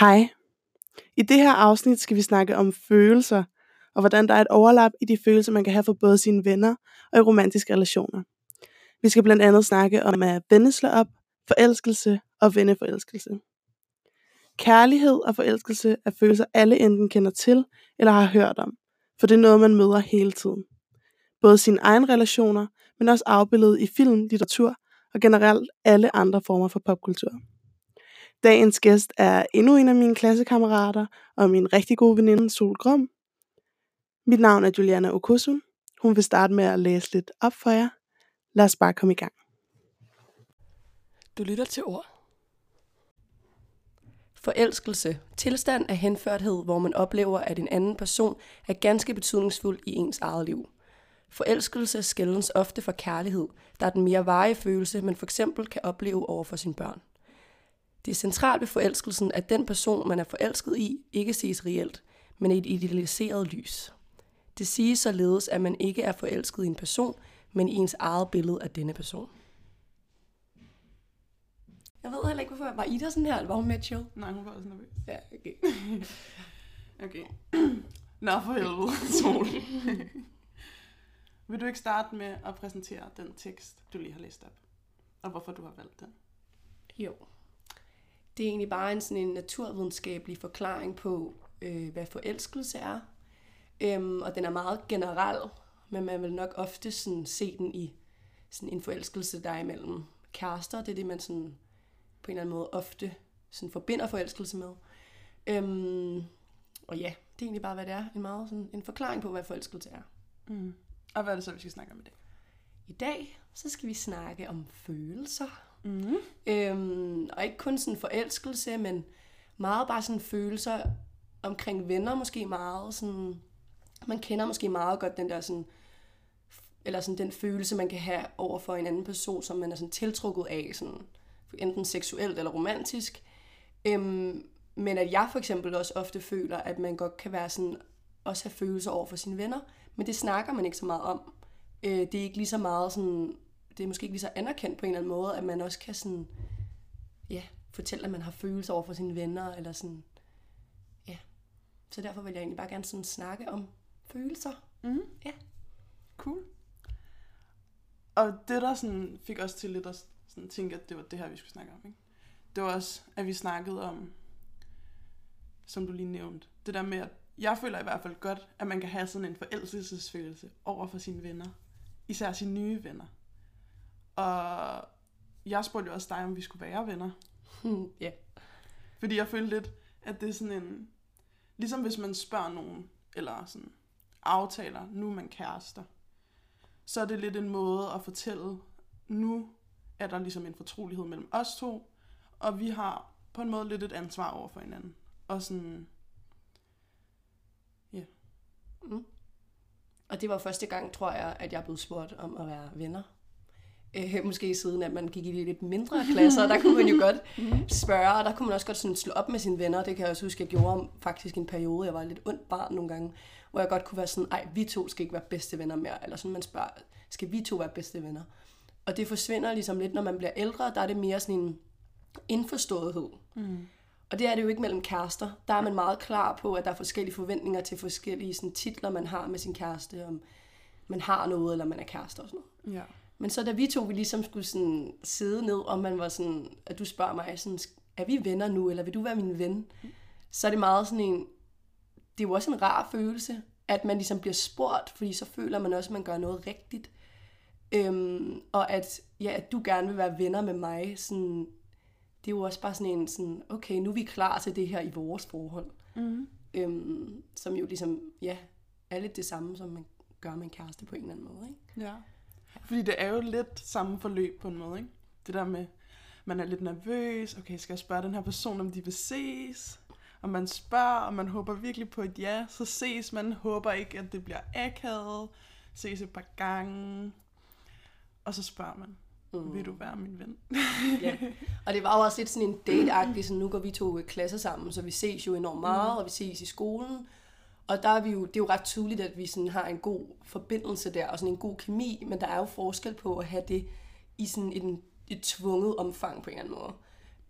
Hej. I det her afsnit skal vi snakke om følelser, og hvordan der er et overlap i de følelser, man kan have for både sine venner og i romantiske relationer. Vi skal blandt andet snakke om at vende slå op, forelskelse og venneforelskelse. Kærlighed og forelskelse er følelser, alle enten kender til eller har hørt om, for det er noget, man møder hele tiden. Både sine egne relationer, men også afbildet i film, litteratur og generelt alle andre former for popkultur. Dagens gæst er endnu en af mine klassekammerater og min rigtig gode veninde Sol Grum. Mit navn er Juliana Okusun. Hun vil starte med at læse lidt op for jer. Lad os bare komme i gang. Du lytter til ord. Forelskelse. Tilstand af henførthed, hvor man oplever, at en anden person er ganske betydningsfuld i ens eget liv. Forelskelse skældes ofte for kærlighed, der er den mere varige følelse, man for eksempel kan opleve over for sine børn. Det er centralt ved forelskelsen, at den person, man er forelsket i, ikke ses reelt, men i et idealiseret lys. Det siges således, at man ikke er forelsket i en person, men i ens eget billede af denne person. Jeg ved heller ikke, hvorfor. Var I der sådan her, eller var hun med chill? Nej, hun var også nervøs. Ja, okay. Okay. Nå for helvede, Sol. Vil du ikke starte med at præsentere den tekst, du lige har læst op? Og hvorfor du har valgt den? Jo. Det er egentlig bare en sådan en naturvidenskabelig forklaring på, øh, hvad forelskelse er. Øhm, og den er meget generel, men man vil nok ofte sådan se den i sådan en forelskelse, der er imellem kærester. Det er det, man sådan på en eller anden måde ofte sådan forbinder forelskelse med. Øhm, og ja, det er egentlig bare, hvad det er. En meget sådan en forklaring på, hvad forelskelse er. Mm. Og hvad er det så, vi skal snakke om i dag? I dag, så skal vi snakke om følelser. Mm. Øhm, og ikke kun sådan forelskelse, men meget bare sådan følelser omkring venner måske meget. Sådan, man kender måske meget godt den der sådan, eller sådan den følelse, man kan have over for en anden person, som man er sådan tiltrukket af, sådan, enten seksuelt eller romantisk. Øhm, men at jeg for eksempel også ofte føler, at man godt kan være sådan, også have følelser over for sine venner, men det snakker man ikke så meget om. Øh, det er ikke lige så meget sådan, det er måske ikke lige så anerkendt på en eller anden måde, at man også kan sådan, ja, fortælle, at man har følelser over for sine venner, eller sådan, ja. Så derfor vil jeg egentlig bare gerne sådan snakke om følelser. Mm. Ja. Cool. Og det der sådan fik os til lidt at sådan tænke, at det var det her, vi skulle snakke om. Ikke? Det var også, at vi snakkede om, som du lige nævnte, det der med, at jeg føler i hvert fald godt, at man kan have sådan en forelskelsesfølelse over for sine venner. Især sine nye venner. Og jeg spurgte jo også dig, om vi skulle være venner. ja. Fordi jeg følte lidt, at det er sådan en... Ligesom hvis man spørger nogen, eller sådan aftaler, nu er man kærester, så er det lidt en måde at fortælle, nu er der ligesom en fortrolighed mellem os to, og vi har på en måde lidt et ansvar over for hinanden. Og sådan, Mm. Og det var første gang, tror jeg, at jeg blev spurgt om at være venner. Øh, måske siden, at man gik i de lidt mindre klasser, der kunne man jo godt spørge, og der kunne man også godt sådan slå op med sine venner. Det kan jeg også huske, jeg gjorde faktisk en periode. Jeg var lidt ondt barn nogle gange, hvor jeg godt kunne være sådan, ej, vi to skal ikke være bedste venner mere. Eller sådan, man spørger, skal vi to være bedste venner? Og det forsvinder ligesom lidt, når man bliver ældre. Der er det mere sådan en indforståethed. mm. Og det er det jo ikke mellem kærester. Der er man meget klar på, at der er forskellige forventninger til forskellige sådan, titler, man har med sin kæreste, om man har noget, eller man er kæreste og sådan noget. ja. Men så da vi to vi ligesom skulle sådan sidde ned, og man var sådan, at du spørger mig, sådan, er vi venner nu, eller vil du være min ven? Så er det meget sådan en, det er jo også en rar følelse, at man ligesom bliver spurgt, fordi så føler man også, at man gør noget rigtigt. Øhm, og at, ja, at du gerne vil være venner med mig, sådan, det er jo også bare sådan en, sådan, okay, nu er vi klar til det her i vores forhold. Mm. Øhm, som jo ligesom, ja, er lidt det samme, som man gør med en kæreste på en eller anden måde. Ikke? Ja. Fordi det er jo lidt samme forløb på en måde, ikke? Det der med, man er lidt nervøs, okay, skal jeg spørge den her person, om de vil ses? Og man spørger, og man håber virkelig på et ja, så ses man, håber ikke, at det bliver akavet, ses et par gange, og så spørger man, mm. vil du være min ven? ja. Og det var jo også lidt sådan en date sådan nu går vi to i klasse sammen, så vi ses jo enormt meget, mm. og vi ses i skolen. Og der er vi jo, det er jo ret tydeligt, at vi sådan har en god forbindelse der, og sådan en god kemi, men der er jo forskel på at have det i sådan en, et tvunget omfang på en eller anden måde.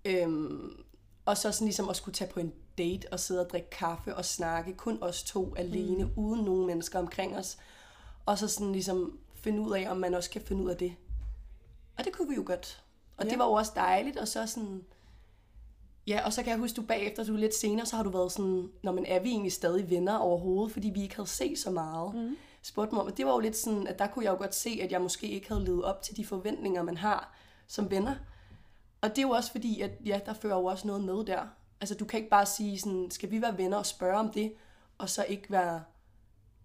Øhm, Og så sådan ligesom at skulle tage på en date og sidde og drikke kaffe og snakke, kun os to alene, mm. uden nogen mennesker omkring os. Og så sådan ligesom finde ud af, om man også kan finde ud af det. Og det kunne vi jo godt. Og ja. det var jo også dejligt, og så sådan... Ja, og så kan jeg huske, du bagefter, du lidt senere, så har du været sådan, når man er vi egentlig stadig venner overhovedet, fordi vi ikke havde set så meget. Mm. Spurgte mig om, og det var jo lidt sådan, at der kunne jeg jo godt se, at jeg måske ikke havde levet op til de forventninger, man har som venner. Og det er jo også fordi, at ja, der fører jo også noget med der. Altså, du kan ikke bare sige sådan, skal vi være venner og spørge om det, og så ikke være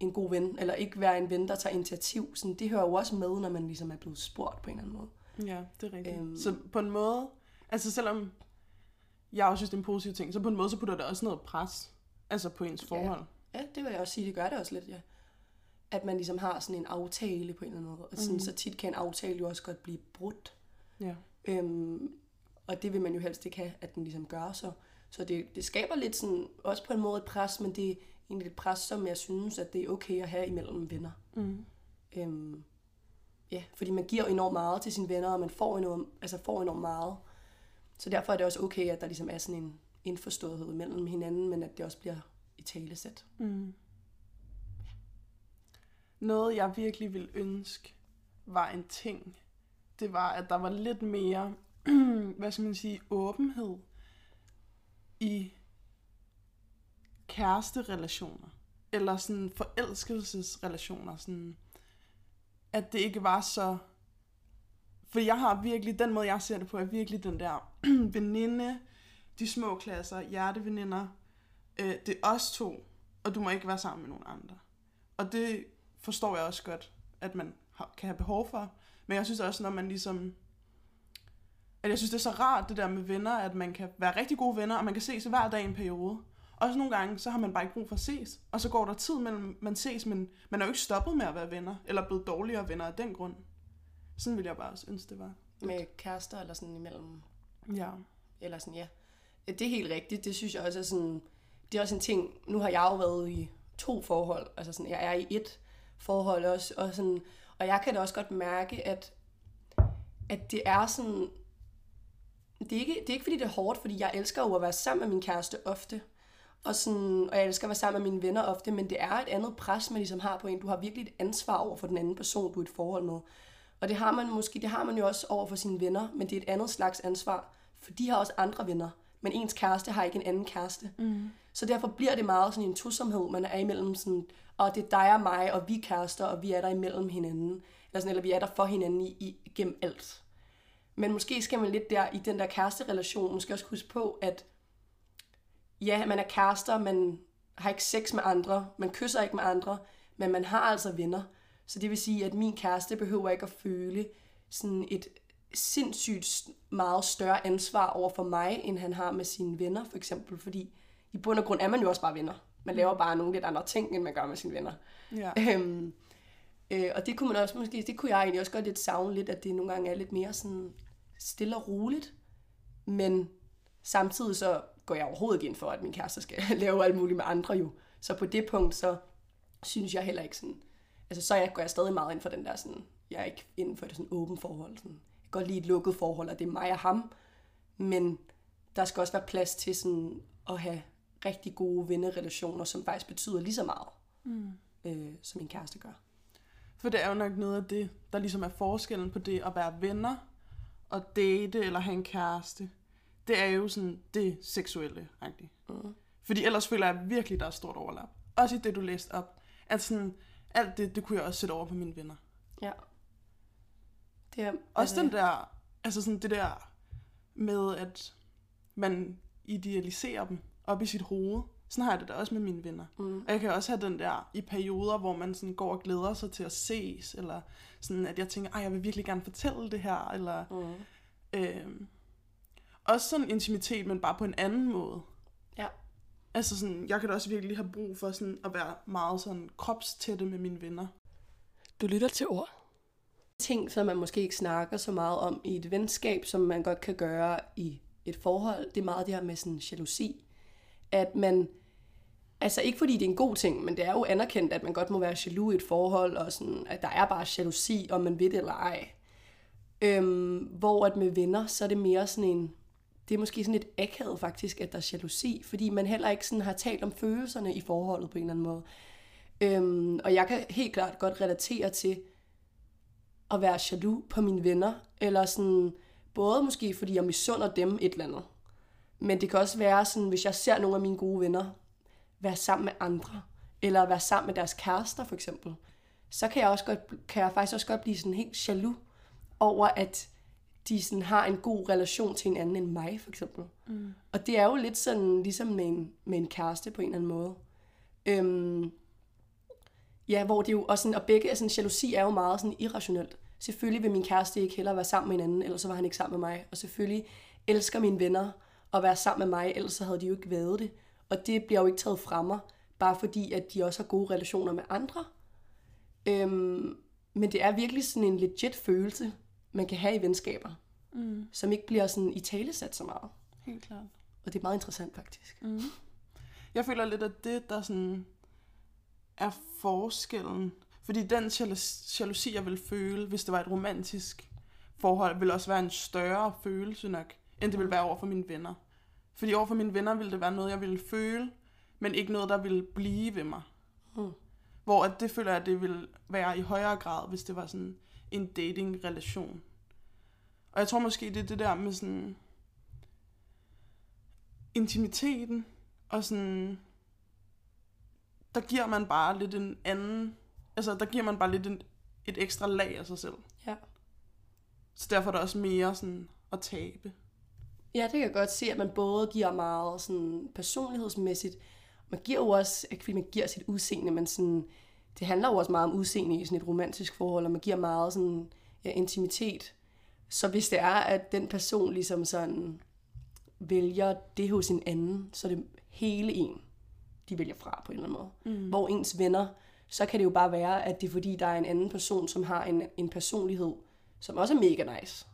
en god ven, eller ikke være en ven, der tager initiativ. Sådan, det hører jo også med, når man ligesom er blevet spurgt på en eller anden måde. Ja, det er rigtigt. Øhm, så på en måde, altså selvom jeg også synes, det er en positiv ting, så på en måde, så putter det også noget pres, altså på ens forhold. Ja, ja det vil jeg også sige, det gør det også lidt, ja. At man ligesom har sådan en aftale på en eller anden måde. Og sådan, mm. Så tit kan en aftale jo også godt blive brudt. Ja. Øhm, og det vil man jo helst ikke have, at den ligesom gør så. Så det, det skaber lidt sådan, også på en måde et pres, men det er egentlig et pres, som jeg synes, at det er okay at have imellem venner. Mm. Øhm, ja, fordi man giver enormt meget til sine venner, og man får enormt, altså får enormt meget. Så derfor er det også okay, at der ligesom er sådan en indforståethed mellem hinanden, men at det også bliver i talesæt. Mm. Noget, jeg virkelig vil ønske, var en ting. Det var, at der var lidt mere, hvad skal man sige, åbenhed i kæresterelationer. Eller sådan forelskelsesrelationer. Sådan, at det ikke var så... For jeg har virkelig, den måde jeg ser det på, er virkelig den der veninde, de små klasser, hjerteveninder, øh, det er os to, og du må ikke være sammen med nogen andre. Og det forstår jeg også godt, at man kan have behov for. Men jeg synes også, når man ligesom... At jeg synes, det er så rart, det der med venner, at man kan være rigtig gode venner, og man kan ses hver dag i en periode. Også nogle gange, så har man bare ikke brug for at ses. Og så går der tid mellem, man ses, men man er jo ikke stoppet med at være venner, eller blevet dårligere venner af den grund. Sådan vil jeg bare også ønske, det var. Med kærester eller sådan imellem? Ja. Eller sådan, ja. Det er helt rigtigt. Det synes jeg også er sådan, det er også en ting, nu har jeg jo været i to forhold, altså sådan, jeg er i et forhold også, og, sådan, og jeg kan da også godt mærke, at, at det er sådan, det er, ikke, det er ikke fordi det er hårdt, fordi jeg elsker jo at være sammen med min kæreste ofte, og, sådan, og jeg elsker at være sammen med mine venner ofte, men det er et andet pres, man ligesom har på en. Du har virkelig et ansvar over for den anden person, du er et forhold med. Og det har man måske, det har man jo også over for sine venner, men det er et andet slags ansvar, for de har også andre venner. Men ens kæreste har ikke en anden kæreste. Mm. Så derfor bliver det meget sådan en tosomhed, man er imellem sådan, og det er dig og mig, og vi er kærester, og vi er der imellem hinanden. Eller, sådan, eller vi er der for hinanden i, i, gennem alt. Men måske skal man lidt der i den der kæresterelation, måske også huske på, at ja, man er kærester, man har ikke sex med andre, man kysser ikke med andre, men man har altså venner. Så det vil sige, at min kæreste behøver ikke at føle sådan et sindssygt meget større ansvar over for mig, end han har med sine venner, for eksempel. Fordi i bund og grund er man jo også bare venner. Man laver bare nogle lidt andre ting, end man gør med sine venner. Ja. Øhm, øh, og det kunne man også måske, det kunne jeg egentlig også godt lidt savne lidt, at det nogle gange er lidt mere sådan stille og roligt. Men samtidig så går jeg overhovedet ikke ind for, at min kæreste skal lave alt muligt med andre jo. Så på det punkt, så synes jeg heller ikke sådan, altså så jeg, går jeg stadig meget ind for den der sådan, jeg er ikke inden for det sådan åben forhold. Sådan. Jeg kan godt lide et lukket forhold, og det er mig og ham, men der skal også være plads til sådan at have rigtig gode vennerelationer, som faktisk betyder lige så meget, mm. øh, som min kæreste gør. For det er jo nok noget af det, der ligesom er forskellen på det at være venner, og date eller have en kæreste det er jo sådan det seksuelle, rigtigt. Mm. Fordi ellers føler jeg virkelig, der er stort overlap. Også i det, du læste op. At sådan, alt det, det kunne jeg også sætte over på mine venner. Ja. Det er, også den der, altså sådan det der med, at man idealiserer dem op i sit hoved. Sådan har jeg det da også med mine venner. Mm. Og jeg kan også have den der i perioder, hvor man sådan går og glæder sig til at ses, eller sådan, at jeg tænker, at jeg vil virkelig gerne fortælle det her, eller... Mm. Øh, også sådan intimitet, men bare på en anden måde. Altså sådan, jeg kan da også virkelig have brug for sådan at være meget sådan kropstætte med mine venner. Du lytter til ord. Ting, som man måske ikke snakker så meget om i et venskab, som man godt kan gøre i et forhold, det er meget det her med sådan jalousi. At man, altså ikke fordi det er en god ting, men det er jo anerkendt, at man godt må være jaloux i et forhold, og sådan, at der er bare jalousi, om man ved det eller ej. Øhm, hvor at med venner, så er det mere sådan en, det er måske sådan lidt akavet faktisk, at der er jalousi, fordi man heller ikke sådan har talt om følelserne i forholdet på en eller anden måde. Øhm, og jeg kan helt klart godt relatere til at være jaloux på mine venner, eller sådan, både måske fordi jeg misunder dem et eller andet, men det kan også være sådan, hvis jeg ser nogle af mine gode venner være sammen med andre, eller være sammen med deres kærester for eksempel, så kan jeg, også godt, kan jeg faktisk også godt blive sådan helt jaloux over, at de sådan har en god relation til en anden end mig, for eksempel. Mm. Og det er jo lidt sådan, ligesom med en, med en kæreste på en eller anden måde. Øhm, ja, hvor det jo, og, sådan, og begge, altså jalousi er jo meget sådan irrationelt. Selvfølgelig vil min kæreste ikke heller være sammen med en anden, ellers så var han ikke sammen med mig. Og selvfølgelig elsker mine venner at være sammen med mig, ellers så havde de jo ikke været det. Og det bliver jo ikke taget fra mig, bare fordi, at de også har gode relationer med andre. Øhm, men det er virkelig sådan en legit følelse, man kan have i venskaber, mm. som ikke bliver sådan i talesat så meget. Helt klart. Og det er meget interessant faktisk. Mm. Jeg føler lidt, at det, der sådan er forskellen, fordi den jalousi, jeg vil føle, hvis det var et romantisk forhold, vil også være en større følelse nok, end det vil være over for mine venner. Fordi over for mine venner ville det være noget, jeg ville føle, men ikke noget, der ville blive ved mig. Mm. Hvor at det føler jeg, at det ville være i højere grad, hvis det var sådan en dating-relation. Og jeg tror måske, det er det der med sådan intimiteten, og sådan, der giver man bare lidt en anden, altså der giver man bare lidt en, et ekstra lag af sig selv. Ja. Så derfor er der også mere sådan at tabe. Ja, det kan jeg godt se, at man både giver meget sådan personlighedsmæssigt, man giver jo også, ikke fordi man giver sit udseende, men sådan, det handler jo også meget om udseende i sådan et romantisk forhold, og man giver meget sådan, ja, intimitet. Så hvis det er, at den person ligesom sådan vælger det hos en anden, så er det hele en, de vælger fra på en eller anden måde. Mm. Hvor ens venner, så kan det jo bare være, at det er fordi, der er en anden person, som har en, en personlighed, som også er mega nice.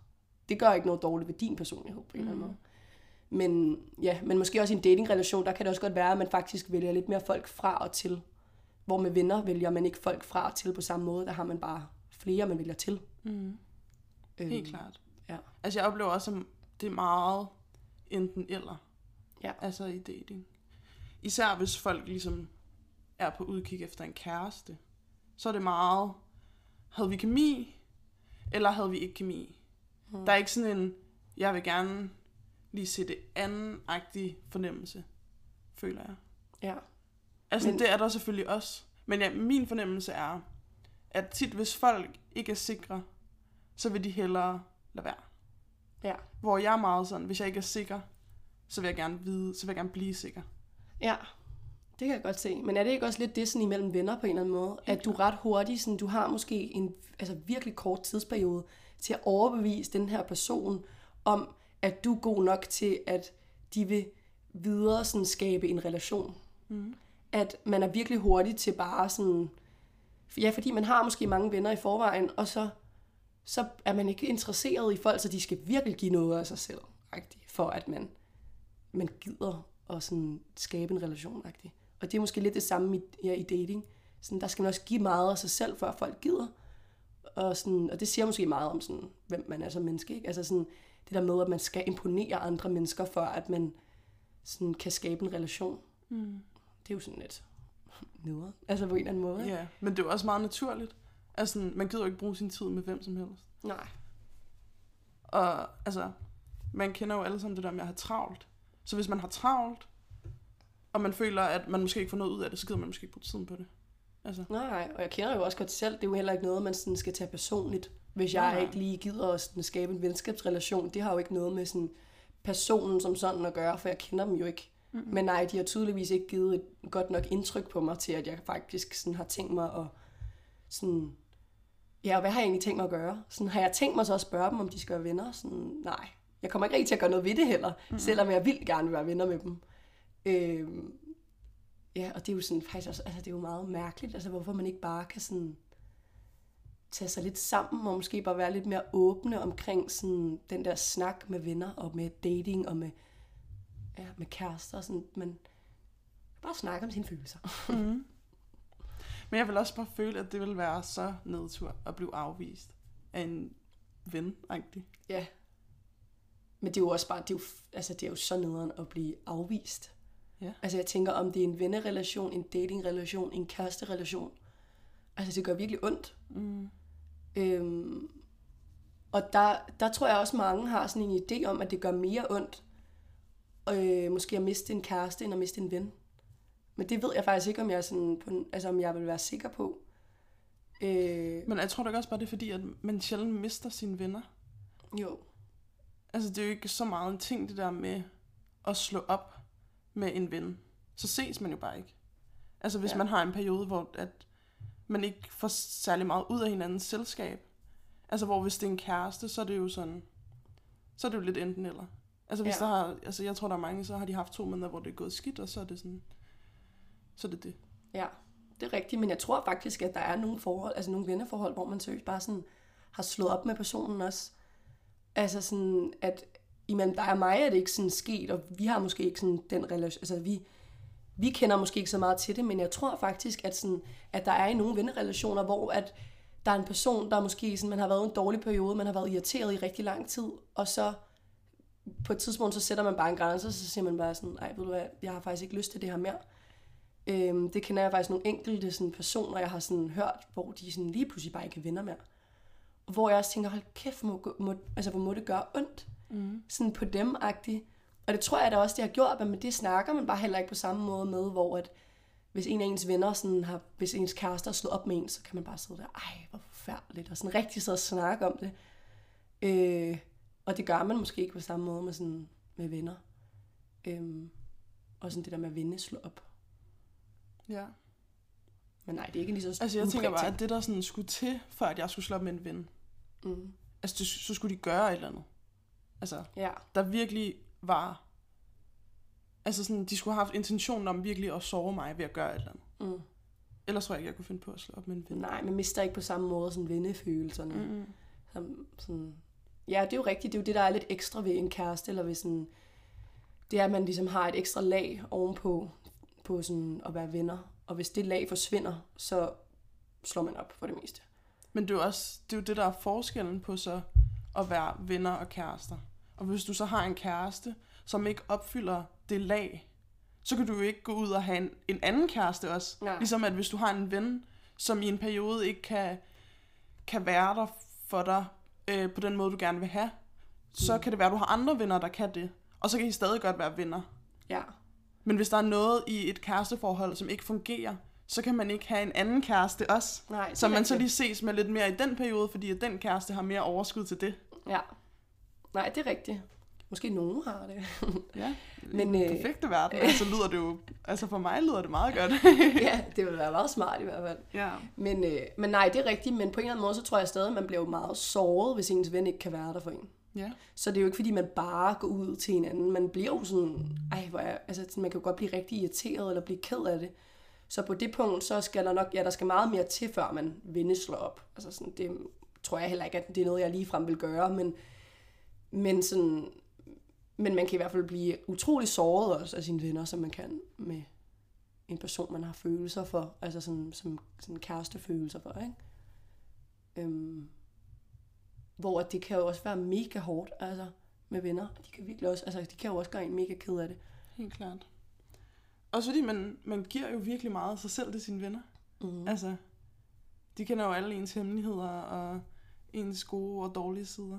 Det gør ikke noget dårligt ved din personlighed på en mm. eller anden måde. Men, ja, men måske også i en datingrelation, der kan det også godt være, at man faktisk vælger lidt mere folk fra og til. Hvor med venner vælger man ikke folk fra til på samme måde. Der har man bare flere, man vælger til. Mm. Øhm, Helt klart. Ja. Altså jeg oplever også, at det er meget enten eller. Ja. Altså i dating. Især hvis folk ligesom er på udkig efter en kæreste. Så er det meget, havde vi kemi, eller havde vi ikke kemi? Mm. Der er ikke sådan en, jeg vil gerne lige se det anden-agtige fornemmelse, føler jeg. Ja. Altså, Men... det er der selvfølgelig også. Men ja, min fornemmelse er, at tit, hvis folk ikke er sikre, så vil de hellere lade være. Ja. Hvor jeg er meget sådan, hvis jeg ikke er sikker, så vil jeg gerne vide, så vil jeg gerne blive sikker. Ja, det kan jeg godt se. Men er det ikke også lidt det sådan imellem venner på en eller anden måde? Helt at du ret hurtigt, sådan, du har måske en altså virkelig kort tidsperiode til at overbevise den her person om, at du er god nok til, at de vil videre sådan skabe en relation. Mm. At man er virkelig hurtig til bare sådan... Ja, fordi man har måske mange venner i forvejen, og så, så er man ikke interesseret i folk, så de skal virkelig give noget af sig selv, for at man, man gider at sådan skabe en relation. -agtig. Og det er måske lidt det samme i, ja, i dating. Sådan, der skal man også give meget af sig selv, før folk gider. Og, sådan, og det siger måske meget om, sådan, hvem man er som menneske. Ikke? Altså sådan, det der med, at man skal imponere andre mennesker, for at man sådan kan skabe en relation. Mm. Det er jo sådan lidt nedere. Altså på en eller anden måde. Ja, men det er jo også meget naturligt. Altså, man gider jo ikke bruge sin tid med hvem som helst. Nej. Og altså, man kender jo alle sammen det der med at have travlt. Så hvis man har travlt, og man føler, at man måske ikke får noget ud af det, så gider man måske ikke bruge tiden på det. Altså. Nej, og jeg kender jo også godt selv, det er jo heller ikke noget, man sådan skal tage personligt. Hvis jeg Nej. ikke lige gider at sådan skabe en venskabsrelation, det har jo ikke noget med sådan personen som sådan at gøre, for jeg kender dem jo ikke. Mm. Men nej, de har tydeligvis ikke givet et godt nok indtryk på mig til, at jeg faktisk sådan har tænkt mig at sådan, ja, og hvad har jeg egentlig tænkt mig at gøre? Sådan, har jeg tænkt mig så at spørge dem, om de skal være venner? Sådan, nej, jeg kommer ikke rigtig til at gøre noget ved det heller, mm. selvom jeg vil gerne være venner med dem. Øh, ja, og det er jo sådan faktisk også, altså det er jo meget mærkeligt, altså hvorfor man ikke bare kan sådan tage sig lidt sammen og måske bare være lidt mere åbne omkring sådan den der snak med venner og med dating og med, ja, med kærester og sådan, man bare snakke om sine følelser. Mm. Men jeg vil også bare føle, at det vil være så nedtur at blive afvist af en ven, -agtig. Ja. Men det er jo også bare, det er jo, altså, det er jo så nederen at blive afvist. Ja. Altså jeg tænker, om det er en vennerelation, en datingrelation, en kæresterelation. Altså det gør virkelig ondt. Mm. Øhm, og der, der tror jeg også, mange har sådan en idé om, at det gør mere ondt, øh, måske at miste en kæreste, end at miste en ven. Men det ved jeg faktisk ikke, om jeg, sådan på, altså, om jeg vil være sikker på. Øh, Men jeg tror da også bare, det er fordi, at man sjældent mister sine venner. jo, Altså, det er jo ikke så meget en ting, det der med at slå op med en ven. Så ses man jo bare ikke. Altså, hvis ja. man har en periode, hvor at man ikke får særlig meget ud af hinandens selskab. Altså, hvor hvis det er en kæreste, så er det jo sådan... Så er det jo lidt enten eller. Altså, hvis Ja. der har... Altså, jeg tror, der er mange, så har de haft to måneder, hvor det er gået skidt, og så er det sådan... Så er det det. ja, det er rigtigt. Men jeg tror faktisk, at der er nogle forhold, altså nogle venneforhold, hvor man seriøst bare sådan har slået op med personen også. Altså sådan, at imellem dig og mig er det ikke sådan sket, og vi har måske ikke sådan den relation, altså vi, vi kender måske ikke så meget til det, men jeg tror faktisk, at, sådan, at der er i nogle vennerelationer, hvor at der er en person, der måske sådan, man har været i en dårlig periode, man har været irriteret i rigtig lang tid, og så på et tidspunkt, så sætter man bare en grænse, og så siger man bare sådan, ej, ved du hvad, jeg har faktisk ikke lyst til det her mere. Øhm, det kender jeg faktisk nogle enkelte sådan, personer, jeg har sådan, hørt, hvor de sådan, lige pludselig bare ikke er venner mere. Og hvor jeg også tænker, hold kæft, må, må, altså, hvor må det gøre ondt Mm. sådan på dem -agtigt. Og det tror jeg da også, det har gjort, men det snakker man bare heller ikke på samme måde med, hvor at hvis en af ens venner, sådan har, hvis ens kæreste har slået op med en, så kan man bare sidde der, ej, hvor forfærdeligt, og sådan rigtig sidde og snakke om det. Øh, og det gør man måske ikke på samme måde med, sådan, med venner. Øhm, og sådan det der med at vinde slå op. Ja. Men nej, det er ikke lige så Altså, jeg tænker bare, at det der sådan skulle til, for at jeg skulle slå op med en ven. Mm. altså, det, så skulle de gøre et eller andet. Altså, Ja, der virkelig var... Altså sådan, de skulle have haft intentionen om virkelig at sove mig ved at gøre et eller andet. mm. Ellers tror jeg ikke, jeg kunne finde på at slå op med en ven. nej, man mister ikke på samme måde sådan vennefølelserne. Mm-hmm. Som, sådan, ja, det er jo rigtigt. Det er jo det, der er lidt ekstra ved en kæreste, eller ved sådan, det er, at man ligesom har et ekstra lag ovenpå på sådan at være venner. Og hvis det lag forsvinder, så slår man op for det meste. Men det er jo også det, er jo det, der er forskellen på så at være venner og kærester. Og hvis du så har en kæreste, som ikke opfylder det lag, så kan du jo ikke gå ud og have en, en anden kæreste også. Nej. Ligesom at hvis du har en ven, som i en periode ikke kan, kan være der for dig øh, på den måde, du gerne vil have, så Mm. kan det være, at du har andre venner, der kan det. Og så kan I stadig godt være venner. Ja, Men hvis der er noget i et kæresteforhold, som ikke fungerer, så kan man ikke have en anden kæreste også. nej. Så man så lige ses med lidt mere i den periode, fordi at den kæreste har mere overskud til det. Ja. Nej, det er rigtigt. Måske nogen har det. Ja, Men, i øh, den perfekte verden, altså lyder det jo, altså for mig lyder det meget godt. ja, det vil være meget smart i hvert fald. ja. Men, øh, men nej, det er rigtigt. Men på en eller anden måde, så tror jeg stadig, at man bliver jo meget såret, hvis ens ven ikke kan være der for en. Ja. Så det er jo ikke, fordi man bare går ud til hinanden. Man bliver jo sådan, ej, hvor er, altså, sådan, man kan jo godt blive rigtig irriteret eller blive ked af det. Så på det punkt, så skal der nok, ja, der skal meget mere til, før man vinde slår op. Altså sådan, det tror jeg heller ikke, at det er noget, jeg ligefrem vil gøre, men, men sådan, men man kan i hvert fald blive utrolig såret også af sine venner, som man kan med en person, man har følelser for, altså sådan, som sådan kærestefølelser for, ikke? Øhm, hvor det kan jo også være mega hårdt, altså, med venner. De kan virkelig også, altså, de kan jo også gøre en mega ked af det. Helt klart. Også fordi man, man giver jo virkelig meget af sig selv til sine venner. Mm. Altså, de kender jo alle ens hemmeligheder og ens gode og dårlige sider.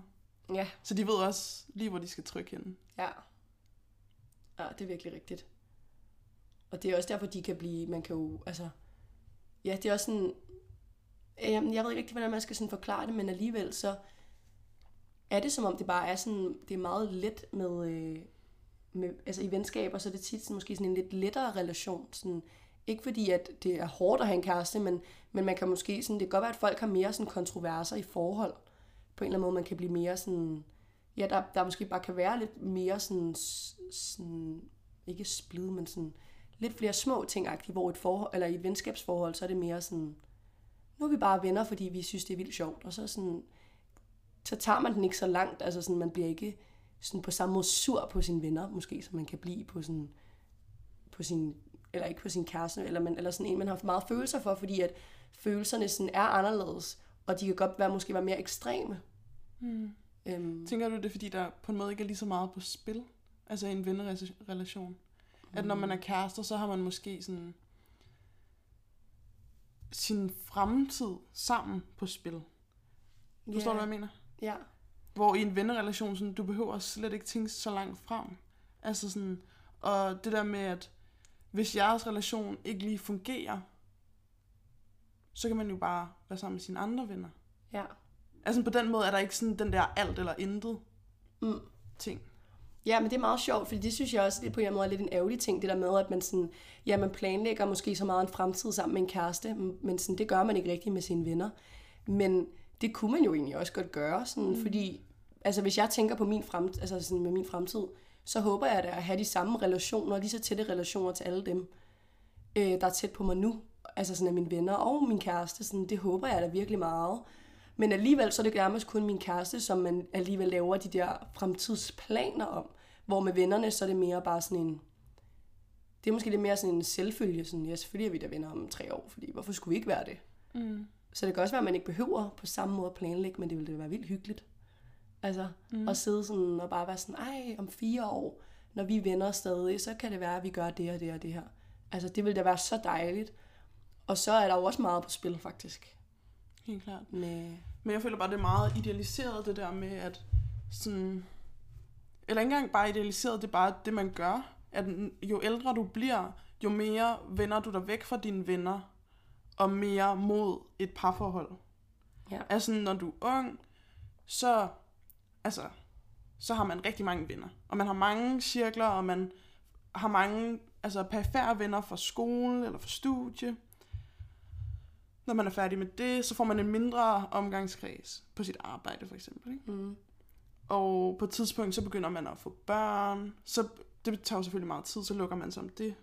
Ja, Så de ved også lige, hvor de skal trykke hende. ja. Ja, det er virkelig rigtigt. Og det er også derfor, de kan blive, man kan jo, altså, ja, det er også sådan, Jamen, jeg ved ikke rigtig, hvordan man skal sådan forklare det, men alligevel så er det som om, det bare er sådan, det er meget let med, øh, med altså i venskaber, så er det tit sådan, måske sådan en lidt lettere relation. Sådan, ikke fordi, at det er hårdt at have en kæreste, men, men man kan måske sådan, det kan godt være, at folk har mere sådan kontroverser i forhold. På en eller anden måde, man kan blive mere sådan, ja, der, der måske bare kan være lidt mere sådan, sådan ikke splid, men sådan lidt flere små ting hvor et forhold, eller i et venskabsforhold, så er det mere sådan, nu er vi bare venner, fordi vi synes, det er vildt sjovt. Og så, sådan, så tager man den ikke så langt. Altså sådan, man bliver ikke sådan på samme måde sur på sine venner, måske, som man kan blive på, sådan, på sin, eller ikke på sin kæreste, eller, man, eller sådan en, man har meget følelser for, fordi at følelserne sådan er anderledes, og de kan godt være, måske være mere ekstreme. Mm. Øhm, Tænker du det, er, fordi der på en måde ikke er lige så meget på spil? Altså i en vennerelation? At når man er kærester, så har man måske sådan sin fremtid sammen på spil. Forstår du, hvad jeg mener? Ja. Hvor i en vennerelation, sådan, du behøver slet ikke tænke så langt frem. Altså sådan, og det der med, at hvis jeres relation ikke lige fungerer, så kan man jo bare være sammen med sine andre venner. Ja. Altså på den måde er der ikke sådan den der alt eller intet Mm. ting. Ja, men det er meget sjovt, fordi det synes jeg også det på en måde er lidt en ærgerlig ting, det der med, at man, sådan, ja, man planlægger måske så meget en fremtid sammen med en kæreste, men sådan, det gør man ikke rigtigt med sine venner. Men det kunne man jo egentlig også godt gøre, sådan, mm. fordi altså, hvis jeg tænker på min fremtid, altså sådan, med min fremtid, så håber jeg da at have de samme relationer, lige så tætte relationer til alle dem, øh, der er tæt på mig nu, altså sådan af mine venner og min kæreste, sådan, det håber jeg da virkelig meget. Men alligevel så er det nærmest kun min kæreste, som man alligevel laver de der fremtidsplaner om. Hvor med vennerne, så er det mere bare sådan en... Det er måske lidt mere sådan en selvfølge. Sådan, ja, selvfølgelig er vi da venner om tre år, fordi hvorfor skulle vi ikke være det? Mm. Så det kan også være, at man ikke behøver på samme måde at planlægge, men det ville da være vildt hyggeligt. Altså, mm. at sidde sådan og bare være sådan, ej, om fire år, når vi er venner stadig, så kan det være, at vi gør det og det og det her. Altså, det ville da være så dejligt. Og så er der jo også meget på spil, faktisk. Helt klart. Med, Men jeg føler bare, det er meget idealiseret, det der med, at sådan... Eller ikke engang bare idealiseret, det er bare det, man gør. At jo ældre du bliver, jo mere vender du dig væk fra dine venner, og mere mod et parforhold. ja. Altså, når du er ung, så, altså, så har man rigtig mange venner. Og man har mange cirkler, og man har mange altså, perifære venner fra skole eller fra studie. Når man er færdig med det, så får man en mindre omgangskreds på sit arbejde, for eksempel. Ikke? Mm. Og på et tidspunkt, så begynder man at få børn. Så det tager jo selvfølgelig meget tid, så lukker man sig om det.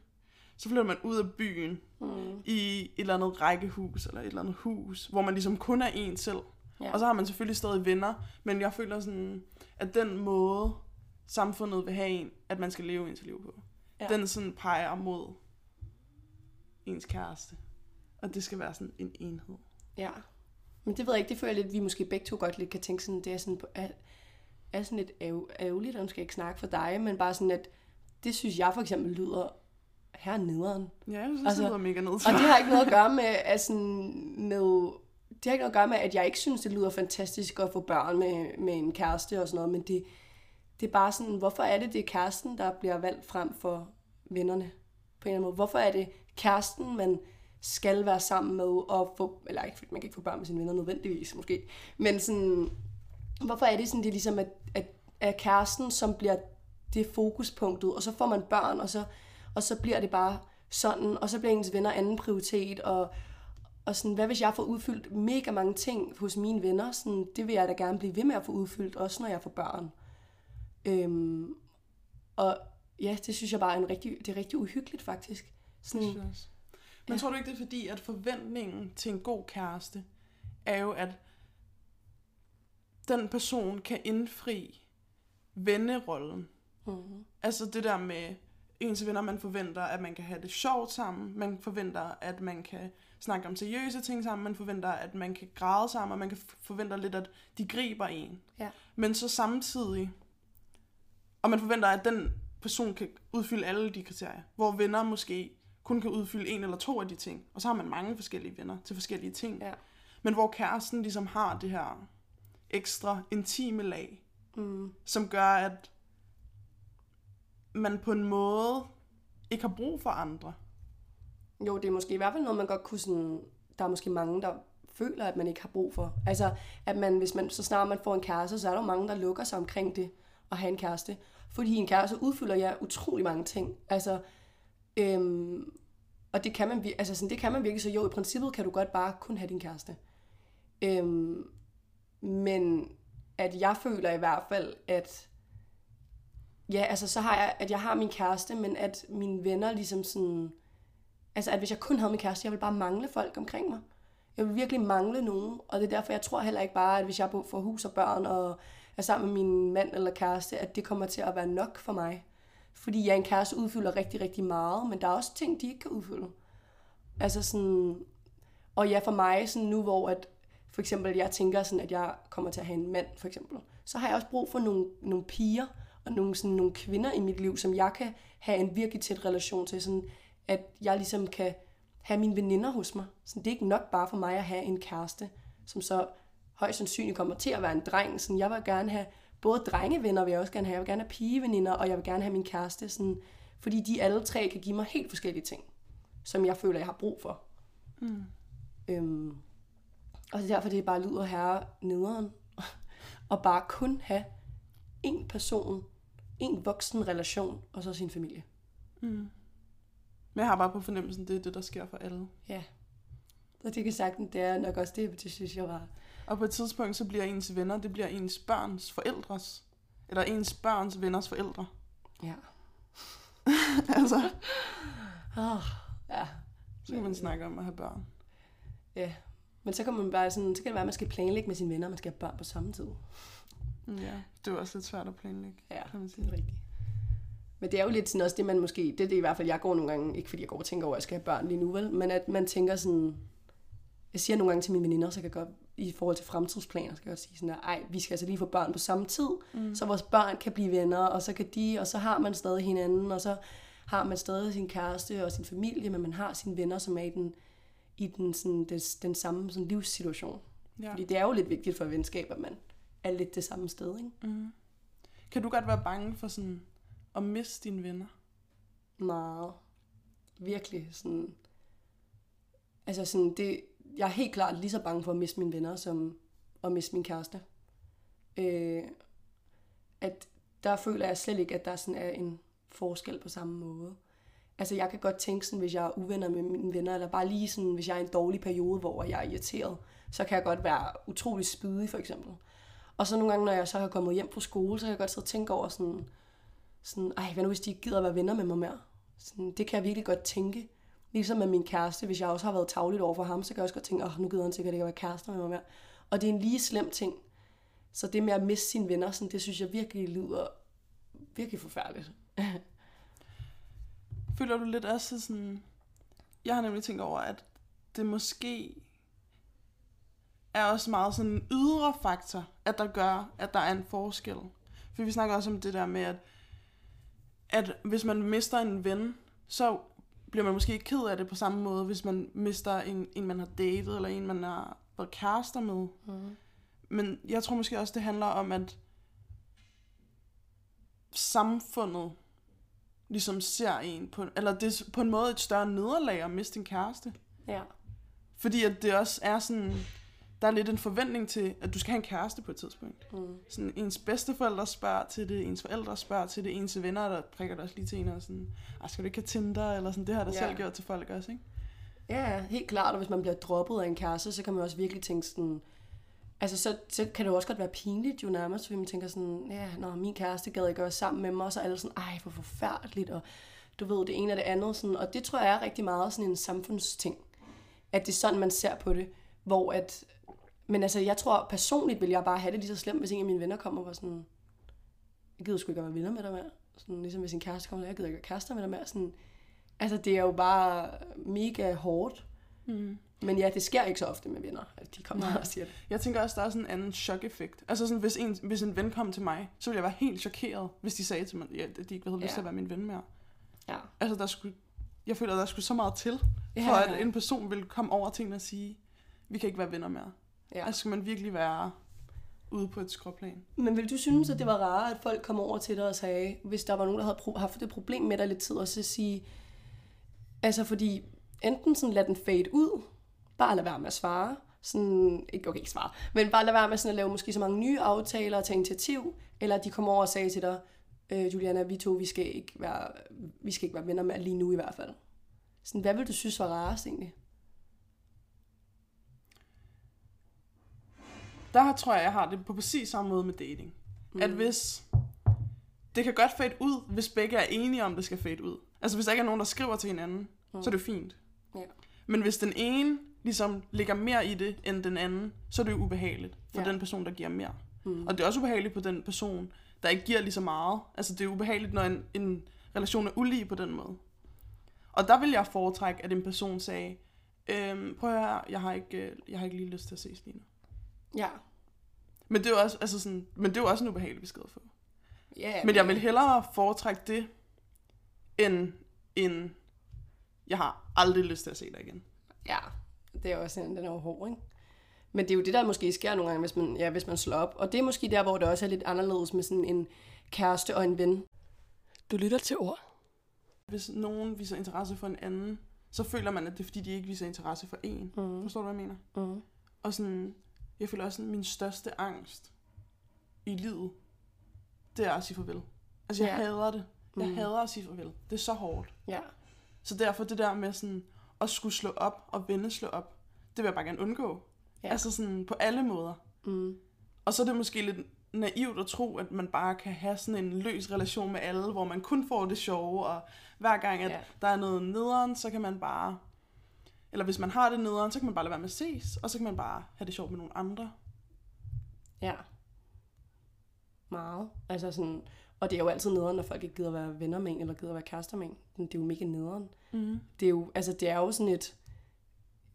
Så flytter man ud af byen Mm. i et eller andet rækkehus, eller et eller andet hus, hvor man ligesom kun er en selv. Ja. Og så har man selvfølgelig stadig venner, men jeg føler sådan, at den måde, samfundet vil have en, at man skal leve ens liv på, Ja. ja. den sådan peger mod ens kæreste. Og det skal være sådan en enhed. Ja. Men det ved jeg ikke, det føler jeg lidt, vi måske begge to godt lidt kan tænke sådan, det er sådan, på- er, er sådan lidt ærg- ærgerligt, nu skal ikke snakke for dig, men bare sådan, at det synes jeg for eksempel lyder her nederen. Ja, jeg synes, Altså, altså, det lyder mega ned Og det har ikke noget at gøre med, at sådan, med, det har ikke noget at gøre med, at jeg ikke synes, det lyder fantastisk at få børn med, med en kæreste og sådan noget, men det, det er bare sådan, hvorfor er det, det er kæresten, der bliver valgt frem for vennerne? På en eller anden måde. Hvorfor er det kæresten, man skal være sammen med og få, eller ikke, man kan ikke få børn med sine venner nødvendigvis måske, men sådan, hvorfor er det sådan, det er ligesom, at, at, at kæresten, som bliver det fokuspunktet, og så får man børn, og så, og så bliver det bare sådan, og så bliver ens venner anden prioritet, og, og sådan, hvad hvis jeg får udfyldt mega mange ting hos mine venner, sådan, det vil jeg da gerne blive ved med at få udfyldt, også når jeg får børn. Øhm, og ja, det synes jeg bare er en rigtig, det er rigtig uhyggeligt faktisk. Det Sådan, synes jeg også. Men Ja. tror du ikke, det er fordi, at forventningen til en god kæreste, er jo, at den person kan indfri vennerollen. mm, Altså det der med ens venner, man forventer, at man kan have det sjovt sammen. Man forventer, at man kan snakke om seriøse ting sammen. Man forventer, at man kan græde sammen, og man kan f- forventer lidt, at de griber en. Ja. Men så samtidig, og man forventer, at den person kan udfylde alle de kriterier. Hvor venner måske kun kan udfylde en eller to af de ting. Og så har man mange forskellige venner til forskellige ting. Ja. Men hvor kæresten ligesom har det her ekstra intime lag, mm, som gør, at man på en måde ikke har brug for andre. Jo, det er måske i hvert fald noget, man godt kunne sådan... Der er måske mange, der føler, at man ikke har brug for. Altså, at man, hvis man, så snart man får en kæreste, så er der jo mange, der lukker sig omkring det at have en kæreste. Fordi en kæreste udfylder jer utrolig mange ting. Altså, øhm, og det kan, man, vir- altså sådan, det kan man virkelig, så jo, i princippet kan du godt bare kun have din kæreste. Øhm, men at jeg føler i hvert fald, at ja, altså så har jeg, at jeg har min kæreste, men at mine venner ligesom sådan, altså at hvis jeg kun havde min kæreste, jeg ville bare mangle folk omkring mig. Jeg vil virkelig mangle nogen, og det er derfor, jeg tror heller ikke bare, at hvis jeg får hus og børn og er sammen med min mand eller kæreste, at det kommer til at være nok for mig. Fordi ja, en kæreste udfylder rigtig, rigtig meget, men der er også ting, de ikke kan udfylde. Altså sådan, og ja, for mig sådan nu, hvor at, for eksempel, jeg tænker sådan, at jeg kommer til at have en mand, for eksempel, så har jeg også brug for nogle, nogle piger og nogle, sådan, nogle kvinder i mit liv, som jeg kan have en virkelig tæt relation til, sådan at jeg ligesom kan have mine veninder hos mig. Så det er ikke nok bare for mig at have en kæreste, som så højst sandsynligt kommer til at være en dreng. Sådan, jeg vil gerne have både drengevenner, vil jeg også gerne have. Jeg vil gerne have pigeveninder, og jeg vil gerne have min kæreste. Sådan, fordi de alle tre kan give mig helt forskellige ting, som jeg føler, jeg har brug for. Mm. Øhm, og det er derfor, det bare lyder her nederen. og bare kun have en person, en voksen relation, og så sin familie. Mm. Men jeg har bare på fornemmelsen, det er det, der sker for alle. Ja. Og det kan sagtens, det er nok også det, det synes jeg var. Og på et tidspunkt, så bliver ens venner, det bliver ens børns forældres. Eller ens børns venners forældre. Ja. altså, Oh, ja. så kan man snakke om at have børn. Ja. Men så kan man bare sådan, så kan det være, at man skal planlægge med sine venner, og man skal have børn på samme tid. Mm, Ja, det er også lidt svært at planlægge, Ja, kan man det sige. er rigtigt. Men det er jo lidt sådan også det, man måske, det er det i hvert fald, jeg går nogle gange, ikke fordi jeg går og tænker over, at jeg skal have børn lige nu, vel, men at man tænker sådan, jeg siger nogle gange til mine veninder, så kan jeg godt, i forhold til fremtidsplaner, så kan jeg godt sige sådan, at, ej, vi skal altså lige få børn på samme tid, mm. så vores børn kan blive venner, og så kan de, og så har man stadig hinanden, og så har man stadig sin kæreste og sin familie, men man har sine venner, som er i den, i den, sådan, den, den samme sådan, livssituation. Ja. Fordi det er jo lidt vigtigt for et venskab, at man er lidt det samme sted, ikke? Mm. Kan du godt være bange for sådan at miste dine venner? Meget. Virkelig sådan... Altså sådan, det, jeg er helt klart lige så bange for at miste mine venner, som at miste min kæreste. Øh, at der føler jeg slet ikke, at der sådan er en forskel på samme måde. Altså jeg kan godt tænke sådan, hvis jeg er uvenner med mine venner, eller bare lige sådan, hvis jeg er i en dårlig periode, hvor jeg er irriteret, så kan jeg godt være utrolig spydig for eksempel. Og så nogle gange, når jeg så har kommet hjem fra skole, så kan jeg godt sidde og tænke over sådan, sådan, ej, hvad nu hvis de ikke gider at være venner med mig mere? Sådan, det kan jeg virkelig godt tænke. Ligesom med min kæreste, hvis jeg også har været tavligt over for ham, så kan jeg også godt tænke, åh, nu gider han sikkert ikke at være kærester med mig mere. Og det er en lige slem ting. Så det med at miste sine venner, sådan, det synes jeg virkelig lyder virkelig forfærdeligt. Føler du lidt også sådan... Jeg har nemlig tænkt over, at det måske er også meget sådan en ydre faktor, at der gør, at der er en forskel. For vi snakker også om det der med, at, at hvis man mister en ven, så bliver man måske ikke ked af det på samme måde, hvis man mister en, en man har datet, eller en, man har været kærester med. Mm. Men jeg tror måske også, det handler om, at samfundet ligesom ser en på, eller det er på en måde et større nederlag at miste en kæreste. Ja. Fordi at det også er sådan, der er lidt en forventning til, at du skal have en kæreste på et tidspunkt. Mm. Sådan ens bedsteforældre spørger til det, ens forældre spørger til det, ens venner, der prikker det også lige til en og sådan, "Ej, skal du ikke have Tinder, eller sådan, det har der Ja. selv gjort til folk også, ikke? Ja, ja, helt klart, og hvis man bliver droppet af en kæreste, så kan man også virkelig tænke sådan, altså så, så kan det jo også godt være pinligt jo nærmest, fordi man tænker sådan, ja, når min kæreste gad ikke være sammen med mig, og så er alle sådan, ej, hvor forfærdeligt, og du ved, det ene og det andet, sådan, og det tror jeg er rigtig meget sådan en samfundsting, at det er sådan, man ser på det, hvor at, men altså, jeg tror personligt vil jeg bare have det lige så slemt, hvis en af mine venner kommer og var sådan, jeg gider sgu ikke at være venner med dig mere, sådan, ligesom hvis en kæreste kommer, jeg gider ikke at kærester med dig mere, sådan, altså det er jo bare mega hårdt, Mm. men ja, det sker ikke så ofte med venner, at de kommer Nej. og siger det. Jeg tænker også, der er sådan en anden chok-effekt. Altså sådan, hvis en, hvis en ven kom til mig, så ville jeg være helt chokeret, hvis de sagde til mig, ja, at de ikke havde lyst Ja. til at være min ven mere. Ja. Altså, der skulle, jeg føler, der skulle så meget til, Ja. for at en person ville komme over til en og sige, vi kan ikke være venner mere. Ja. Altså, skal man virkelig være ude på et skråplan. Men vil du synes, at det var rart, at folk kom over til dig og sagde, hvis der var nogen, der havde pro- haft det problem med dig lidt tid, og så sige, altså fordi enten sådan lad den fade ud, bare lad være med at svare, sådan, ikke, okay, ikke svare, men bare lad være med sådan at lave måske så mange nye aftaler og tage initiativ, eller at de kom over og sagde til dig, øh, Juliana, vi to, vi skal, ikke være, vi skal ikke være venner med lige nu i hvert fald. Sådan, hvad vil du synes var rarest egentlig? Der tror jeg, jeg har det på præcis samme måde med dating. Mm. At hvis... Det kan godt fade ud, hvis begge er enige om, det skal fade ud. Altså hvis der ikke er nogen, der skriver til hinanden, mm. så er det fint. Ja. Men hvis den ene ligesom ligger mere i det, end den anden, så er det jo ubehageligt for Ja. ja. den person, der giver mere. Mm. Og det er også ubehageligt på den person, der ikke giver lige så meget. Altså det er ubehageligt, når en, en relation er ulige på den måde. Og der vil jeg foretrække, at en person sagde, øhm, prøv at høre, jeg har, ikke, øh, jeg har ikke lige lyst til at ses lige nu. Ja. Men det er jo også, altså sådan, men det er jo også en ubehagelig besked at få. Ja, Men jeg vil hellere foretrække det, end, end jeg har aldrig lyst til at se dig igen. Ja, det er også en, den er hård, ikke? Men det er jo det, der måske sker nogle gange, hvis man, ja, hvis man slår op. Og det er måske der, hvor det også er lidt anderledes med sådan en kæreste og en ven. Du lytter til ord. Hvis nogen viser interesse for en anden, så føler man, at det er fordi, de ikke viser interesse for en. Mm. Forstår du, hvad jeg mener? Mm. Og sådan, jeg føler også, sådan, min største angst i livet, det er at sige farvel. Altså, jeg Ja. hader det. Jeg Mm. hader at sige farvel. Det er så hårdt. Ja. Så derfor det der med sådan, at skulle slå op og vende slå op, det vil jeg bare gerne undgå. Ja. Altså sådan på alle måder. Mm. Og så er det måske lidt naivt at tro, at man bare kan have sådan en løs relation med alle, hvor man kun får det sjove, og hver gang, at ja. der er noget nederen, så kan man bare... Eller hvis man har det nederen, så kan man bare lade være med at ses, og så kan man bare have det sjovt med nogle andre. Ja. Meget. Altså sådan, og det er jo altid nederen, når folk ikke gider være venner med en, eller gider være kærester med en. Det er jo mega nederen. Mm. det er jo, altså det er jo sådan et,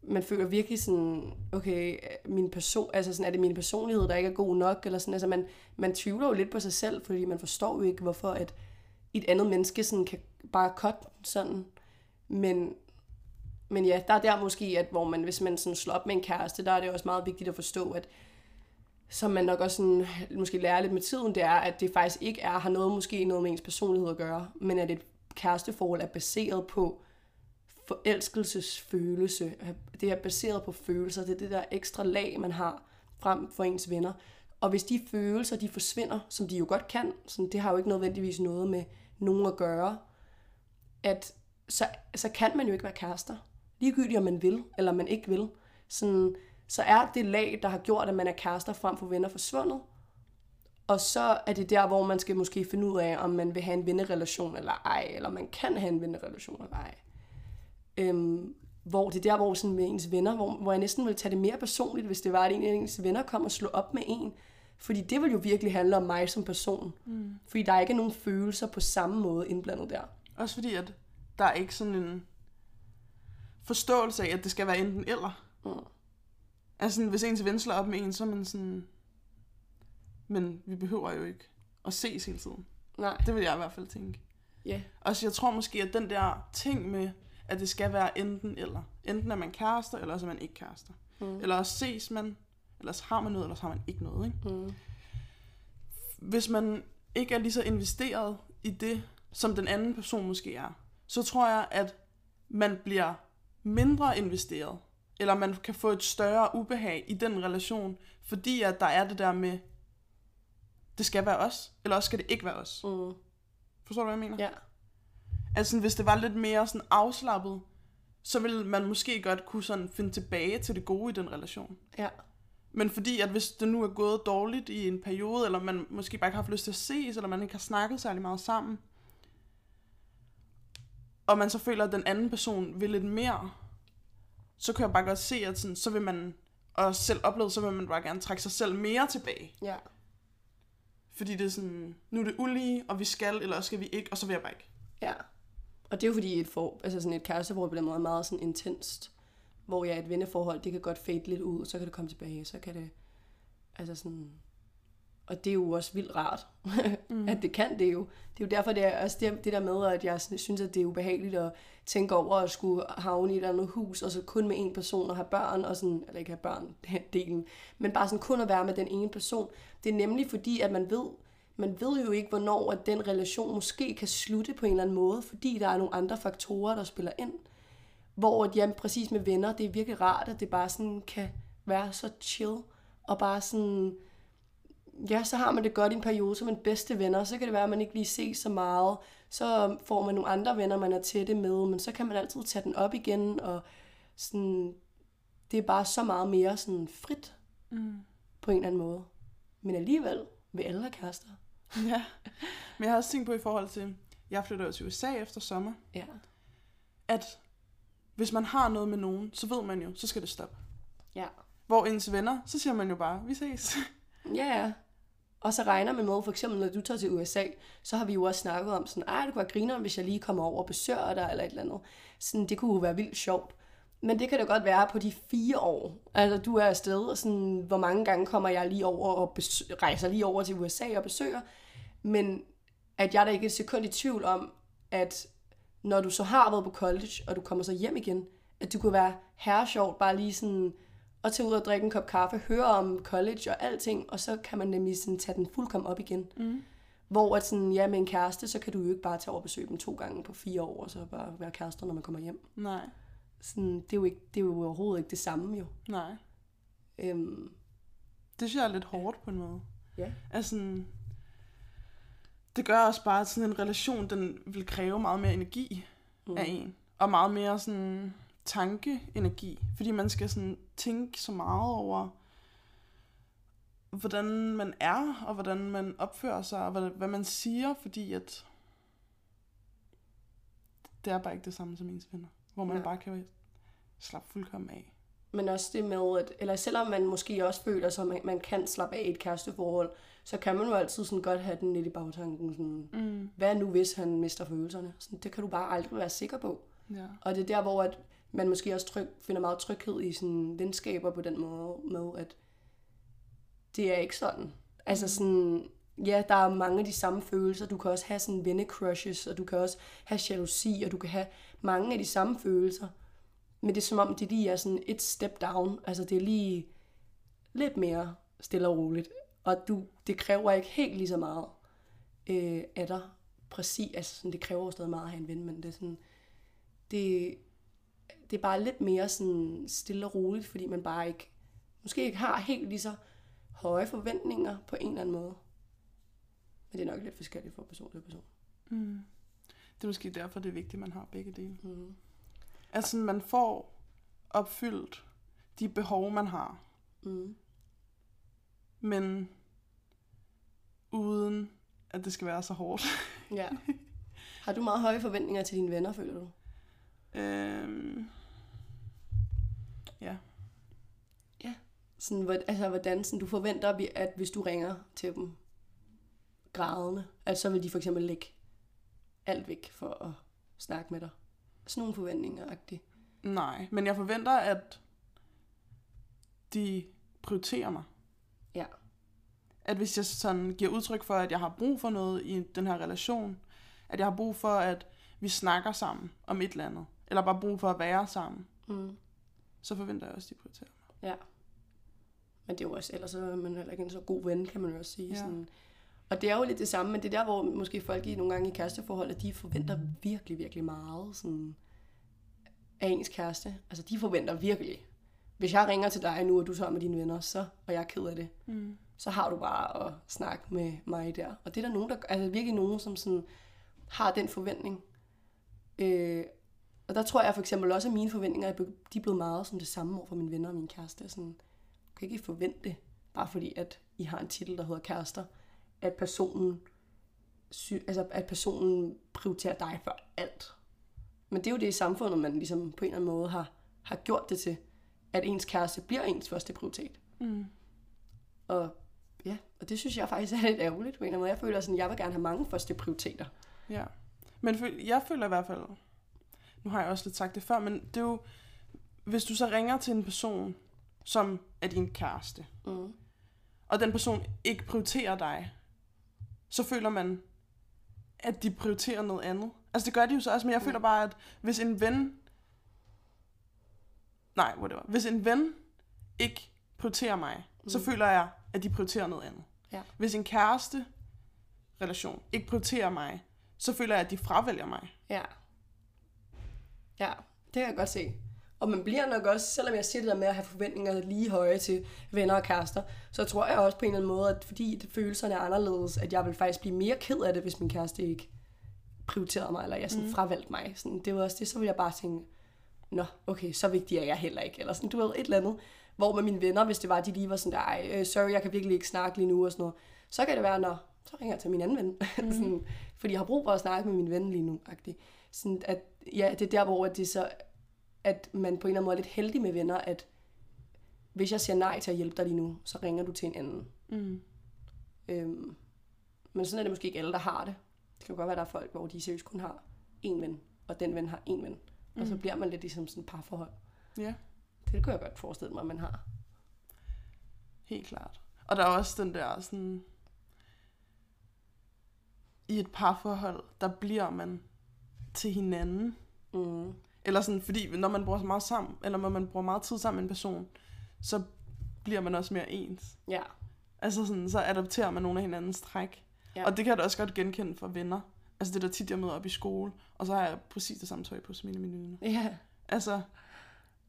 man føler virkelig sådan, okay, min person, altså sådan, er det min personlighed, der ikke er god nok, eller sådan, altså man, man tvivler jo lidt på sig selv, fordi man forstår jo ikke, hvorfor at et andet menneske sådan kan bare cut sådan, men, men ja, der er der måske, at hvor man, hvis man sådan slår op med en kæreste, der er det også meget vigtigt at forstå, at som man nok også sådan, måske lærer lidt med tiden, det er, at det faktisk ikke er, har noget måske noget med ens personlighed at gøre, men at et kæresteforhold er baseret på forelskelsesfølelse. Det er baseret på følelser. Det er det der ekstra lag, man har frem for ens venner. Og hvis de følelser, de forsvinder, som de jo godt kan, sådan, det har jo ikke nødvendigvis noget med nogen at gøre, at så, så kan man jo ikke være kærester. Ligegyldigt om man vil, eller man ikke vil. Sådan, så er det lag, der har gjort, at man er kærester frem for venner, forsvundet. Og så er det der, hvor man skal måske finde ud af, om man vil have en vennerelation eller ej, eller man kan have en vennerelation eller ej. Øhm, hvor det er der, hvor sådan med ens venner, hvor, hvor jeg næsten ville tage det mere personligt, hvis det var, at en af ens venner kom og slog op med en. Fordi det vil jo virkelig handle om mig som person. Mm. Fordi der er ikke nogen følelser på samme måde indblandet der. Også fordi, at der er ikke sådan en forståelse af, at det skal være enten eller. Mm. Altså, sådan, hvis ens ven slår op med en, så er man sådan... Men vi behøver jo ikke at ses hele tiden. Nej. Det vil jeg i hvert fald tænke. Ja. Og så jeg tror måske, at den der ting med, at det skal være enten eller. Enten er man kærester, eller også er man ikke kærester. Mm. Eller også ses man, eller så har man noget, eller så har man ikke noget. Ikke? Mm. Hvis man ikke er lige så investeret i det, som den anden person måske er, så tror jeg, at man bliver mindre investeret. Eller man kan få et større ubehag i den relation, fordi at der er det der med, det skal være os, eller også skal det ikke være os. Mm. Forstår du, hvad jeg mener? Ja. Altså, hvis det var lidt mere sådan afslappet, så ville man måske godt kunne sådan finde tilbage til det gode i den relation. Ja. Men fordi, at hvis det nu er gået dårligt i en periode, eller man måske bare ikke har haft lyst til at ses, eller man ikke har snakket særlig meget sammen, og man så føler, at den anden person vil lidt mere, så kan jeg bare godt se, at sådan, så vil man, og selv oplevet, så vil man bare gerne trække sig selv mere tilbage. Ja. Fordi det er sådan, nu er det ulige, og vi skal, eller skal vi ikke, og så vil jeg bare ikke. Ja. Og det er jo fordi et, for, altså sådan et kæresteforhold på den måde er meget sådan intenst. Hvor ja, et venneforhold, det kan godt fade lidt ud, og så kan det komme tilbage, så kan det, altså sådan, og det er jo også vildt rart, mm. at det kan det jo. Det er jo derfor, det er også det, det der med, at jeg synes, at det er ubehageligt at tænke over at skulle havne i et andet hus, og så kun med en person og have børn, og sådan, eller ikke have børn, delen, men bare sådan kun at være med den ene person. Det er nemlig fordi, at man ved, man ved jo ikke, hvornår at den relation måske kan slutte på en eller anden måde, fordi der er nogle andre faktorer, der spiller ind. Hvor at, jamen, præcis med venner, det er virkelig rart, at det bare sådan kan være så chill, og bare sådan, ja, så har man det godt i en periode som en bedste venner, så kan det være, at man ikke lige ses så meget, så får man nogle andre venner, man er tætte med, men så kan man altid tage den op igen, og sådan, det er bare så meget mere sådan frit Mm. på en eller anden måde. Men alligevel alle have kærester. Ja, men jeg har også tænkt på i forhold til, jeg flytter jo til USA efter sommer, Ja. at hvis man har noget med nogen, så ved man jo, så skal det stoppe. Ja. Hvor ens venner, så siger man jo bare, vi ses. Ja, ja. Og så regner man med, for eksempel når du tager til USA, så har vi jo også snakket om sådan, ej, det kunne være grineren, hvis jeg lige kommer over og besøger dig, eller et eller andet. Sådan, det kunne jo være vildt sjovt. Men det kan det godt være på de fire år. Altså, du er afsted, og sådan, hvor mange gange kommer jeg lige over og besø- rejser lige over til USA og besøger. Men at jeg er da ikke et sekund i tvivl om, at når du så har været på college, og du kommer så hjem igen, at du kunne være herre sjovt bare lige sådan at tage ud og drikke en kop kaffe, høre om college og alting, og så kan man nemlig sådan tage den fuldkommen op igen. Mm. Hvor at sådan, ja, med en kæreste, så kan du jo ikke bare tage over og besøge dem to gange på fire år, og så bare være kærester, når man kommer hjem. Nej, Sådan, det, er jo ikke, det er jo overhovedet ikke det samme jo. nej. Øhm, Det synes jeg er lidt hårdt på en måde. ja. Altså, det gør også bare, at sådan en relation, den vil kræve meget mere energi mm. af en. Og meget mere sådan tankeenergi. Fordi man skal sådan tænke så meget over, hvordan man er, og hvordan man opfører sig, og hvad, hvad man siger, fordi at det er bare ikke det samme som ens venner. Hvor man Ja. bare kan slappe fuldkommen af. Men også det med, at, eller selvom man måske også føler at man, man kan slappe af i et kæresteforhold, så kan man jo altid sådan godt have den lidt i bagtanken. Sådan, Mm. hvad nu, hvis han mister følelserne? Sådan, det kan du bare aldrig være sikker på. Ja. Og det er der, hvor at man måske også tryg, finder meget tryghed i sådan venskaber på den måde, med at det er ikke sådan. Altså sådan, ja, der er mange af de samme følelser. Du kan også have sådan vennecrushes, og du kan også have jalousi, og du kan have mange af de samme følelser. Men det er som om, det lige er sådan et step down. Altså det er lige lidt mere stille og roligt. Og du, det kræver ikke helt lige så meget øh, af dig. Præcis, altså sådan, det kræver jo stadig meget at have en ven, men det er sådan, det, det er bare lidt mere sådan stille og roligt, fordi man bare ikke, måske ikke har helt lige så høje forventninger på en eller anden måde. Men det er nok lidt forskelligt fra person til person. Mm. Det er måske derfor, det er vigtigt, at man har begge dele. Mm. Altså, man får opfyldt de behov, man har, Mm. men uden at det skal være så hårdt. Ja. Har du meget høje forventninger til dine venner, føler du? Øhm, ja. Sådan, hvor- altså, hvordan sådan, du forventer, vi- at hvis du ringer til dem grædende, at så vil de for eksempel lægge alt væk for at snakke med dig. Sådan nogle forventninger -agtigt. Nej, men jeg forventer, at de prioriterer mig. Ja. At hvis jeg sådan giver udtryk for, at jeg har brug for noget i den her relation, at jeg har brug for, at vi snakker sammen om et eller andet, eller bare brug for at være sammen, Mm. så forventer jeg også, at de prioriterer mig. Ja. Men det er jo også, ellers så er man heller ikke en så god ven, kan man jo også sige. Ja. Sådan. Og det er jo lidt det samme, men det er der, hvor måske folk i nogle gange i kæresteforhold, at de forventer virkelig, virkelig meget sådan, af ens kæreste. Altså, de forventer virkelig. Hvis jeg ringer til dig nu, og du er sammen med dine venner, så, og jeg er ked af det, Mm. så har du bare at snakke med mig der. Og det er der nogen, der, altså virkelig nogen, som sådan har den forventning. Øh, og der tror jeg for eksempel også, at mine forventninger, er de er blevet meget som det samme over for mine venner og min kæreste. Sådan, du kan ikke forvente bare fordi at I har en titel, der hedder kærester, at personen, sy- altså at personen prioriterer dig for alt. Men det er jo det i samfundet, man ligesom på en eller anden måde har, har gjort det til, at ens kæreste bliver ens første prioritet. Mm. Og ja, og det synes jeg faktisk er lidt ærgerligt på en eller anden måde. Jeg føler sådan, jeg vil gerne have mange første prioriteter. Ja. Men jeg føler i hvert fald, nu har jeg også lidt sagt det før, men det er jo, hvis du så ringer til en person, som er din kæreste, Mm. og den person ikke prioriterer dig, så føler man, at de prioriterer noget andet. Altså det gør de jo så også, men jeg føler bare, at hvis en ven... Nej, whatever. Hvis en ven ikke prioriterer mig, mm. så føler jeg, at de prioriterer noget andet. Ja. Hvis en kæreste relation ikke prioriterer mig, så føler jeg, at de fravælger mig. Ja. Ja, det kan jeg godt se. Og man bliver nok også, selvom jeg siger det der med at have forventninger lige høje til venner og kærester, så tror jeg også på en eller anden måde, at fordi det følelserne er anderledes, at jeg vil faktisk blive mere ked af det, hvis min kæreste ikke prioriterede mig, eller jeg sådan mm. fravalgte mig. Sådan, det var også det, så ville jeg bare tænke, nå, okay, så vigtig er jeg heller ikke. Eller sådan, du ved, et eller andet. Hvor med mine venner, hvis det var, de lige var sådan der, ej, øh, sorry, jeg kan virkelig ikke snakke lige nu og sådan noget. Så kan det være, når så ringer jeg til min anden ven. Mm. sådan, fordi jeg har brug for at snakke med min ven lige nu. -agtig. Sådan, at, ja, det er der, hvor det så, at man på en eller anden måde er lidt heldig med venner, at hvis jeg siger nej til at hjælpe dig lige nu, så ringer du til en anden. Mm. Øhm, men sådan er det måske ikke alle, der har det. Det kan godt være, der er folk, hvor de seriøst kun har én ven, og den ven har én ven. Og så bliver man lidt ligesom sådan et parforhold. Ja, Det kunne jeg godt forestille mig, at man har. helt klart. Og der er også den der sådan... I et parforhold, der bliver man til hinanden. Mm. Eller sådan, fordi når man bruger så meget sammen, eller når man bruger meget tid sammen med en person, så bliver man også mere ens. Ja. Altså sådan, så adopterer man nogle af hinandens træk. Ja. Og det kan jeg da også godt genkende fra venner. Altså det er der tit, jeg møder op i skole, og så har jeg præcis det samme tøj på som mine veninder. Ja. Altså,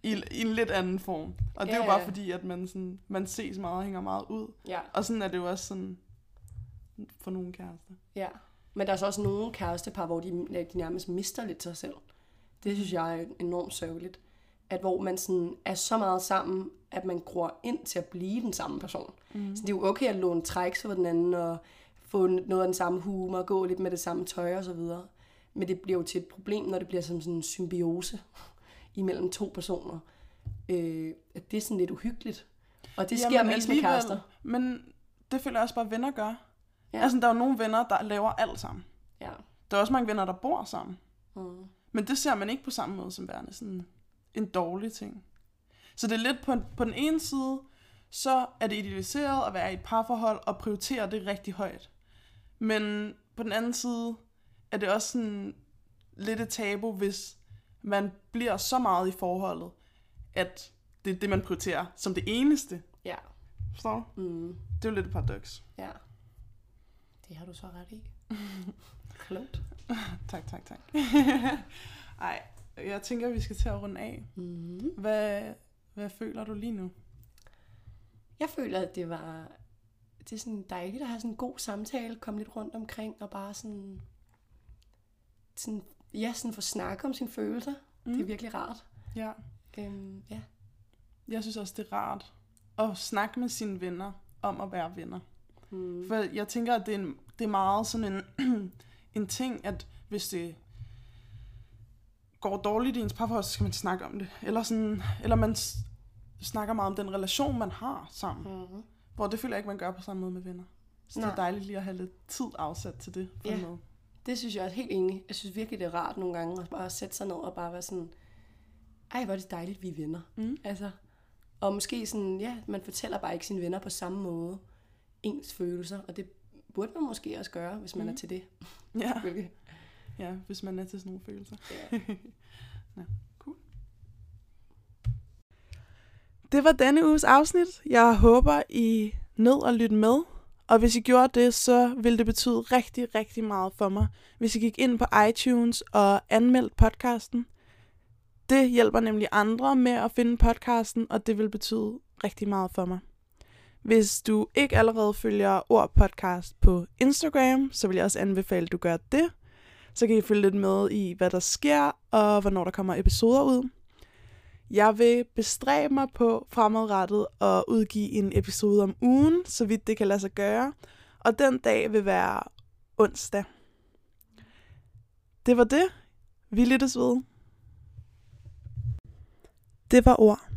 i, i en lidt anden form. Og det er Ja, jo bare ja. fordi, at man, sådan, man ses meget og hænger meget ud. Ja. Og sådan er det jo også sådan for nogle kærester. Ja. Men der er så også nogle kærestepar, hvor de, de nærmest mister lidt sig selv. Det synes jeg er enormt sørgeligt. At hvor man sådan er så meget sammen, at man gror ind til at blive den samme person. Mm. Så det er jo okay at låne træk for den anden, og få noget af den samme humor, og gå lidt med det samme tøj og så videre. Men det bliver jo til et problem, når det bliver som sådan en symbiose imellem to personer. Øh, at det er sådan lidt uhyggeligt. Og det sker Jamen, mest med kærester. Men det føler jeg også bare, at venner gør. Ja. Altså, der er jo nogle venner, der laver alt sammen. Ja. Der er også mange venner, der bor sammen. Mm. Men det ser man ikke på samme måde som værende sådan en dårlig ting. Så det er lidt på, på den ene side, så er det idealiseret at være i et parforhold og prioritere det rigtig højt. Men på den anden side er det også sådan lidt et tabu, hvis man bliver så meget i forholdet, at det er det, man prioriterer som det eneste. Ja. Forstår du? Mm. Det er jo lidt et paradoks. Ja. Det har du så ret i. Klogt. Tak, tak, tak. Ej, jeg tænker, vi skal til at runde af. Mm. Hvad, hvad føler du lige nu? Jeg føler, at det var det er sådan dejligt at have sådan en god samtale, komme lidt rundt omkring og bare sådan, sådan ja, sådan få snakke om sine følelser. Mm. Det er virkelig rart. Ja. Øhm, ja. Jeg synes også, det er rart at snakke med sine venner om at være venner. Mm. For jeg tænker, at det er, en, det er meget sådan en, en ting, at hvis det går dårligt i ens parforhold, så skal man snakke om det. Eller, sådan, eller man snakker meget om den relation, man har sammen. Mm. Hvor det føler jeg ikke, man gør på samme måde med venner. Så det Nej. er dejligt lige at have lidt tid afsat til det. På Ja. måde. Det synes jeg er helt enig. Jeg synes virkelig, det er rart nogle gange at bare sætte sig ned og bare være sådan, ej, hvor er det dejligt, vi er venner. Mm. Altså, og måske sådan, ja, man fortæller bare ikke sine venner på samme måde ens følelser, og det burde man måske også gøre, hvis man Mm. er til det. Ja. Selvfølgelig. ja, hvis man er til sådan nogle følelser. Ja. Cool. Det var denne uges afsnit. Jeg håber, I nød at lytte med. Og hvis I gjorde det, så ville det betyde rigtig, rigtig meget for mig, hvis I gik ind på iTunes og anmeldte podcasten. Det hjælper nemlig andre med at finde podcasten, og det vil betyde rigtig meget for mig. Hvis du ikke allerede følger Ord Podcast på Instagram, så vil jeg også anbefale, at du gør det. Så kan I følge lidt med i, hvad der sker, og hvornår der kommer episoder ud. Jeg vil bestræbe mig på fremadrettet at udgive en episode om ugen, så vidt det kan lade sig gøre. Og den dag vil være onsdag. Det var det. Vi lyttes ved. Det var ord.